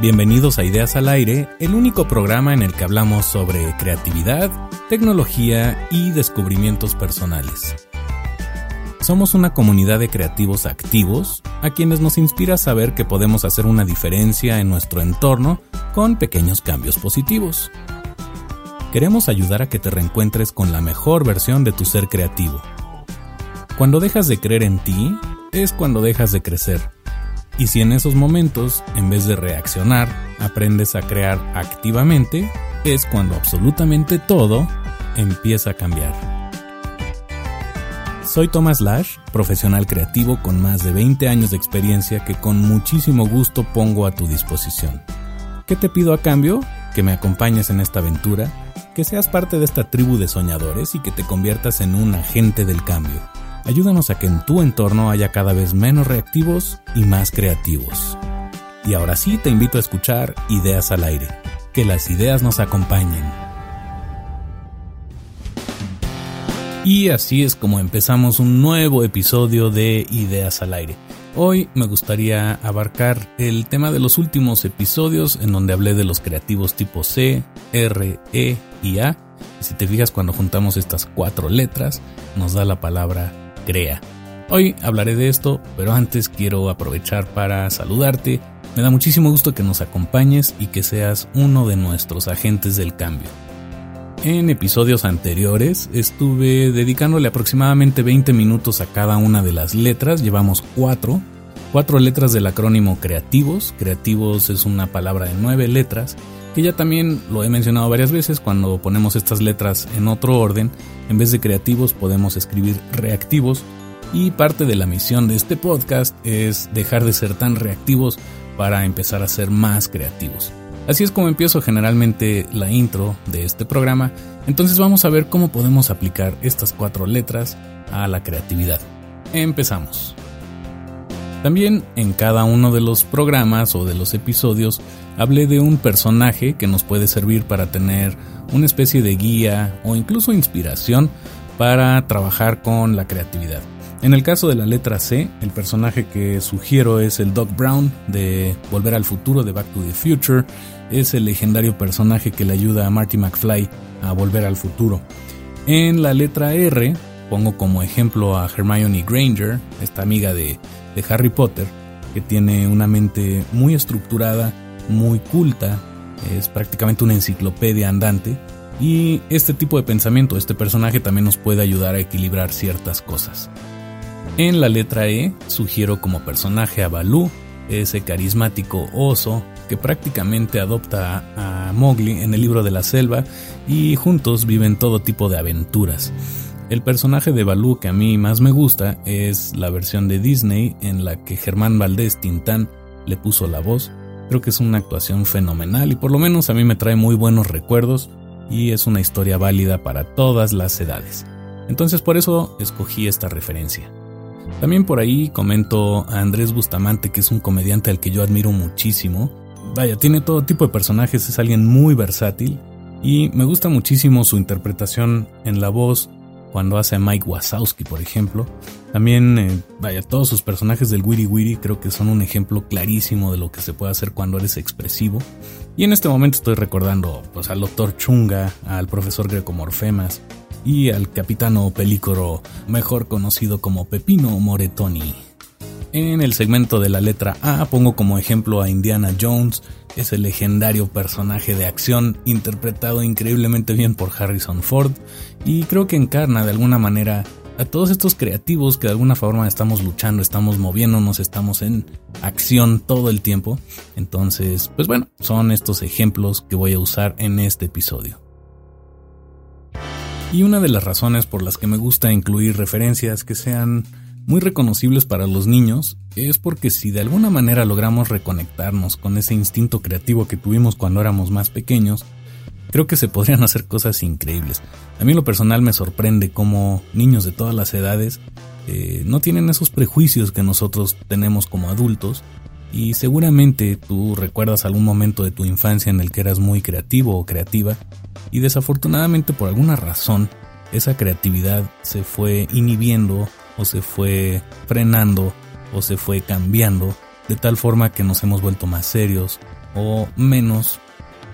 Bienvenidos a Ideas al Aire, el único programa en el que hablamos sobre creatividad, tecnología y descubrimientos personales. Somos una comunidad de creativos activos a quienes nos inspira saber que podemos hacer una diferencia en nuestro entorno con pequeños cambios positivos. Queremos ayudar a que te reencuentres con la mejor versión de tu ser creativo. Cuando dejas de creer en ti, es cuando dejas de crecer y si en esos momentos, en vez de reaccionar, aprendes a crear activamente, es cuando absolutamente todo empieza a cambiar. Soy Thomas Lash, profesional creativo con más de 20 años de experiencia que con muchísimo gusto pongo a tu disposición. ¿Qué te pido a cambio? Que me acompañes en esta aventura, que seas parte de esta tribu de soñadores y que te conviertas en un agente del cambio ayúdanos a que en tu entorno haya cada vez menos reactivos y más creativos. Y ahora sí te invito a escuchar Ideas al aire. Que las ideas nos acompañen. Y así es como empezamos un nuevo episodio de Ideas al aire. Hoy me gustaría abarcar el tema de los últimos episodios en donde hablé de los creativos tipo C, R, E y A. Si te fijas cuando juntamos estas cuatro letras, nos da la palabra crea. Hoy hablaré de esto, pero antes quiero aprovechar para saludarte. Me da muchísimo gusto que nos acompañes y que seas uno de nuestros agentes del cambio. En episodios anteriores estuve dedicándole aproximadamente 20 minutos a cada una de las letras, llevamos cuatro, cuatro letras del acrónimo Creativos. Creativos es una palabra de nueve letras que ya también lo he mencionado varias veces, cuando ponemos estas letras en otro orden, en vez de creativos podemos escribir reactivos y parte de la misión de este podcast es dejar de ser tan reactivos para empezar a ser más creativos. Así es como empiezo generalmente la intro de este programa, entonces vamos a ver cómo podemos aplicar estas cuatro letras a la creatividad. Empezamos. También en cada uno de los programas o de los episodios hablé de un personaje que nos puede servir para tener una especie de guía o incluso inspiración para trabajar con la creatividad. En el caso de la letra C, el personaje que sugiero es el Doc Brown de Volver al Futuro de Back to the Future. Es el legendario personaje que le ayuda a Marty McFly a volver al futuro. En la letra R pongo como ejemplo a Hermione Granger, esta amiga de de Harry Potter, que tiene una mente muy estructurada, muy culta, es prácticamente una enciclopedia andante, y este tipo de pensamiento, este personaje también nos puede ayudar a equilibrar ciertas cosas. En la letra E sugiero como personaje a Baloo, ese carismático oso que prácticamente adopta a Mowgli en el libro de la selva y juntos viven todo tipo de aventuras. El personaje de Balú que a mí más me gusta es la versión de Disney en la que Germán Valdés Tintán le puso la voz. Creo que es una actuación fenomenal y por lo menos a mí me trae muy buenos recuerdos y es una historia válida para todas las edades. Entonces por eso escogí esta referencia. También por ahí comento a Andrés Bustamante, que es un comediante al que yo admiro muchísimo. Vaya, tiene todo tipo de personajes, es alguien muy versátil y me gusta muchísimo su interpretación en la voz cuando hace a Mike Wazowski, por ejemplo. También, eh, vaya, todos sus personajes del Wiri Wiri creo que son un ejemplo clarísimo de lo que se puede hacer cuando eres expresivo. Y en este momento estoy recordando pues, al Dr. Chunga, al profesor Greco Morfemas, y al capitano Pelícoro, mejor conocido como Pepino Moretoni. En el segmento de la letra A pongo como ejemplo a Indiana Jones, ese legendario personaje de acción interpretado increíblemente bien por Harrison Ford y creo que encarna de alguna manera a todos estos creativos que de alguna forma estamos luchando, estamos moviéndonos, estamos en acción todo el tiempo. Entonces, pues bueno, son estos ejemplos que voy a usar en este episodio. Y una de las razones por las que me gusta incluir referencias que sean muy reconocibles para los niños es porque si de alguna manera logramos reconectarnos con ese instinto creativo que tuvimos cuando éramos más pequeños, creo que se podrían hacer cosas increíbles. A mí lo personal me sorprende cómo niños de todas las edades eh, no tienen esos prejuicios que nosotros tenemos como adultos y seguramente tú recuerdas algún momento de tu infancia en el que eras muy creativo o creativa y desafortunadamente por alguna razón esa creatividad se fue inhibiendo o se fue frenando o se fue cambiando de tal forma que nos hemos vuelto más serios o menos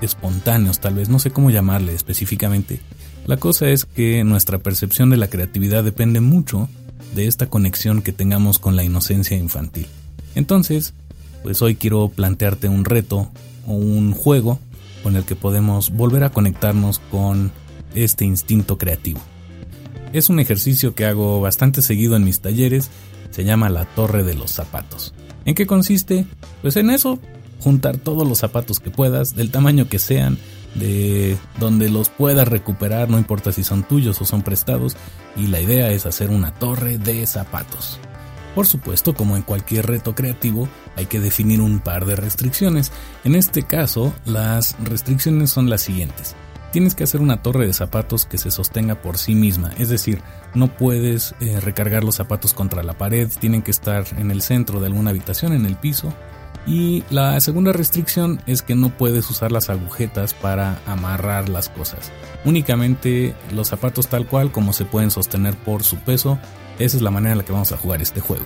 espontáneos tal vez, no sé cómo llamarle específicamente. La cosa es que nuestra percepción de la creatividad depende mucho de esta conexión que tengamos con la inocencia infantil. Entonces, pues hoy quiero plantearte un reto o un juego con el que podemos volver a conectarnos con este instinto creativo. Es un ejercicio que hago bastante seguido en mis talleres, se llama la torre de los zapatos. ¿En qué consiste? Pues en eso, juntar todos los zapatos que puedas, del tamaño que sean, de donde los puedas recuperar, no importa si son tuyos o son prestados, y la idea es hacer una torre de zapatos. Por supuesto, como en cualquier reto creativo, hay que definir un par de restricciones. En este caso, las restricciones son las siguientes. Tienes que hacer una torre de zapatos que se sostenga por sí misma, es decir, no puedes eh, recargar los zapatos contra la pared, tienen que estar en el centro de alguna habitación, en el piso. Y la segunda restricción es que no puedes usar las agujetas para amarrar las cosas. Únicamente los zapatos tal cual como se pueden sostener por su peso esa es la manera en la que vamos a jugar este juego.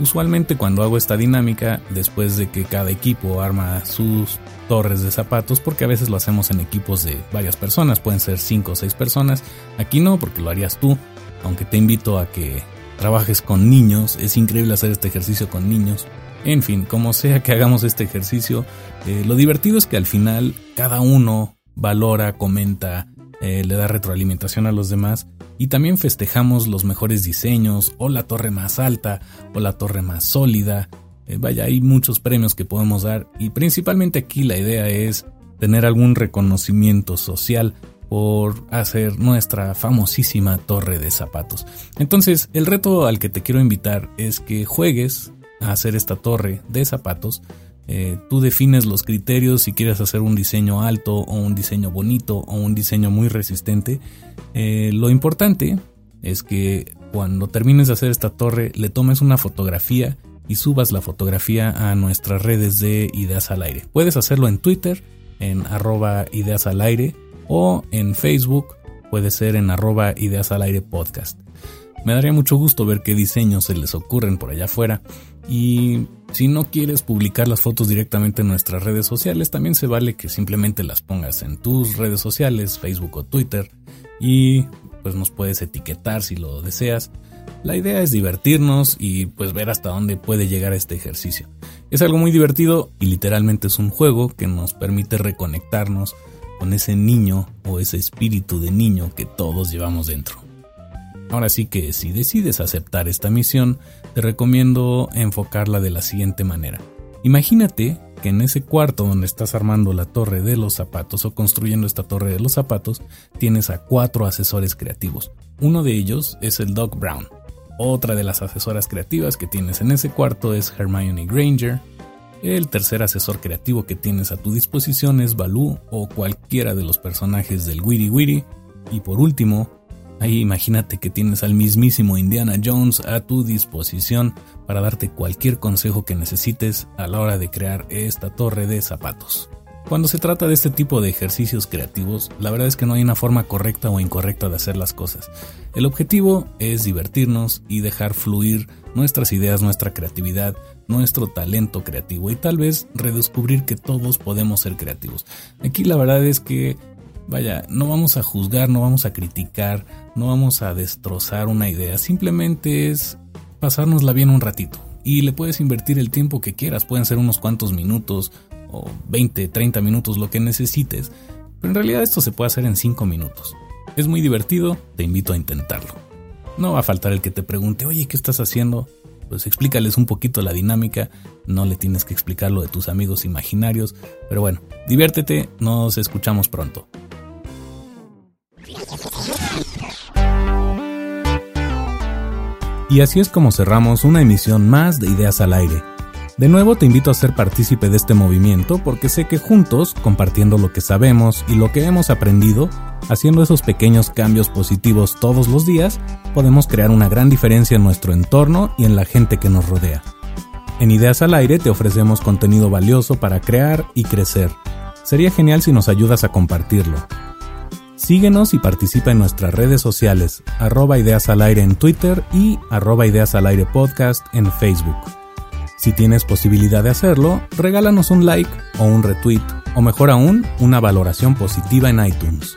Usualmente cuando hago esta dinámica, después de que cada equipo arma sus torres de zapatos, porque a veces lo hacemos en equipos de varias personas, pueden ser 5 o 6 personas, aquí no, porque lo harías tú, aunque te invito a que trabajes con niños, es increíble hacer este ejercicio con niños. En fin, como sea que hagamos este ejercicio, eh, lo divertido es que al final cada uno valora, comenta, eh, le da retroalimentación a los demás y también festejamos los mejores diseños o la torre más alta o la torre más sólida. Eh, vaya, hay muchos premios que podemos dar y principalmente aquí la idea es tener algún reconocimiento social por hacer nuestra famosísima torre de zapatos. Entonces, el reto al que te quiero invitar es que juegues a hacer esta torre de zapatos eh, tú defines los criterios si quieres hacer un diseño alto o un diseño bonito o un diseño muy resistente. Eh, lo importante es que cuando termines de hacer esta torre le tomes una fotografía y subas la fotografía a nuestras redes de Ideas al Aire. Puedes hacerlo en Twitter, en arroba Ideas al Aire, o en Facebook, puede ser en arroba Ideas al Aire Podcast. Me daría mucho gusto ver qué diseños se les ocurren por allá afuera y si no quieres publicar las fotos directamente en nuestras redes sociales, también se vale que simplemente las pongas en tus redes sociales, Facebook o Twitter, y pues nos puedes etiquetar si lo deseas. La idea es divertirnos y pues ver hasta dónde puede llegar este ejercicio. Es algo muy divertido y literalmente es un juego que nos permite reconectarnos con ese niño o ese espíritu de niño que todos llevamos dentro. Ahora sí que si decides aceptar esta misión, te recomiendo enfocarla de la siguiente manera. Imagínate que en ese cuarto donde estás armando la torre de los zapatos o construyendo esta torre de los zapatos, tienes a cuatro asesores creativos. Uno de ellos es el Doc Brown. Otra de las asesoras creativas que tienes en ese cuarto es Hermione Granger. El tercer asesor creativo que tienes a tu disposición es Baloo o cualquiera de los personajes del Wiri Wiri. Y por último, Ahí imagínate que tienes al mismísimo Indiana Jones a tu disposición para darte cualquier consejo que necesites a la hora de crear esta torre de zapatos. Cuando se trata de este tipo de ejercicios creativos, la verdad es que no hay una forma correcta o incorrecta de hacer las cosas. El objetivo es divertirnos y dejar fluir nuestras ideas, nuestra creatividad, nuestro talento creativo y tal vez redescubrir que todos podemos ser creativos. Aquí la verdad es que, vaya, no vamos a juzgar, no vamos a criticar, no vamos a destrozar una idea, simplemente es pasárnosla bien un ratito. Y le puedes invertir el tiempo que quieras, pueden ser unos cuantos minutos, o 20, 30 minutos, lo que necesites. Pero en realidad esto se puede hacer en 5 minutos. Es muy divertido, te invito a intentarlo. No va a faltar el que te pregunte, oye, ¿qué estás haciendo? Pues explícales un poquito la dinámica, no le tienes que explicar lo de tus amigos imaginarios, pero bueno, diviértete, nos escuchamos pronto. Y así es como cerramos una emisión más de Ideas al Aire de nuevo te invito a ser partícipe de este movimiento porque sé que juntos, compartiendo lo que sabemos y lo que hemos aprendido, haciendo esos pequeños cambios positivos todos los días, podemos crear una gran diferencia en nuestro entorno y en la gente que nos rodea. En Ideas al Aire te ofrecemos contenido valioso para crear y crecer. Sería genial si nos ayudas a compartirlo. Síguenos y participa en nuestras redes sociales, arroba ideas al aire en Twitter y arroba ideas al aire podcast en Facebook. Si tienes posibilidad de hacerlo, regálanos un like o un retweet, o mejor aún, una valoración positiva en iTunes.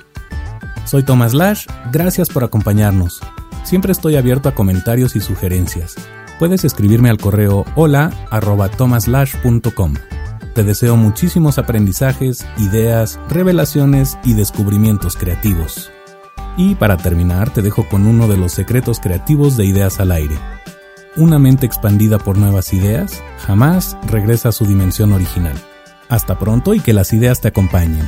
Soy Thomas Lash, gracias por acompañarnos. Siempre estoy abierto a comentarios y sugerencias. Puedes escribirme al correo hola Te deseo muchísimos aprendizajes, ideas, revelaciones y descubrimientos creativos. Y para terminar, te dejo con uno de los secretos creativos de Ideas al Aire una mente expandida por nuevas ideas jamás regresa a su dimensión original. Hasta pronto y que las ideas te acompañen.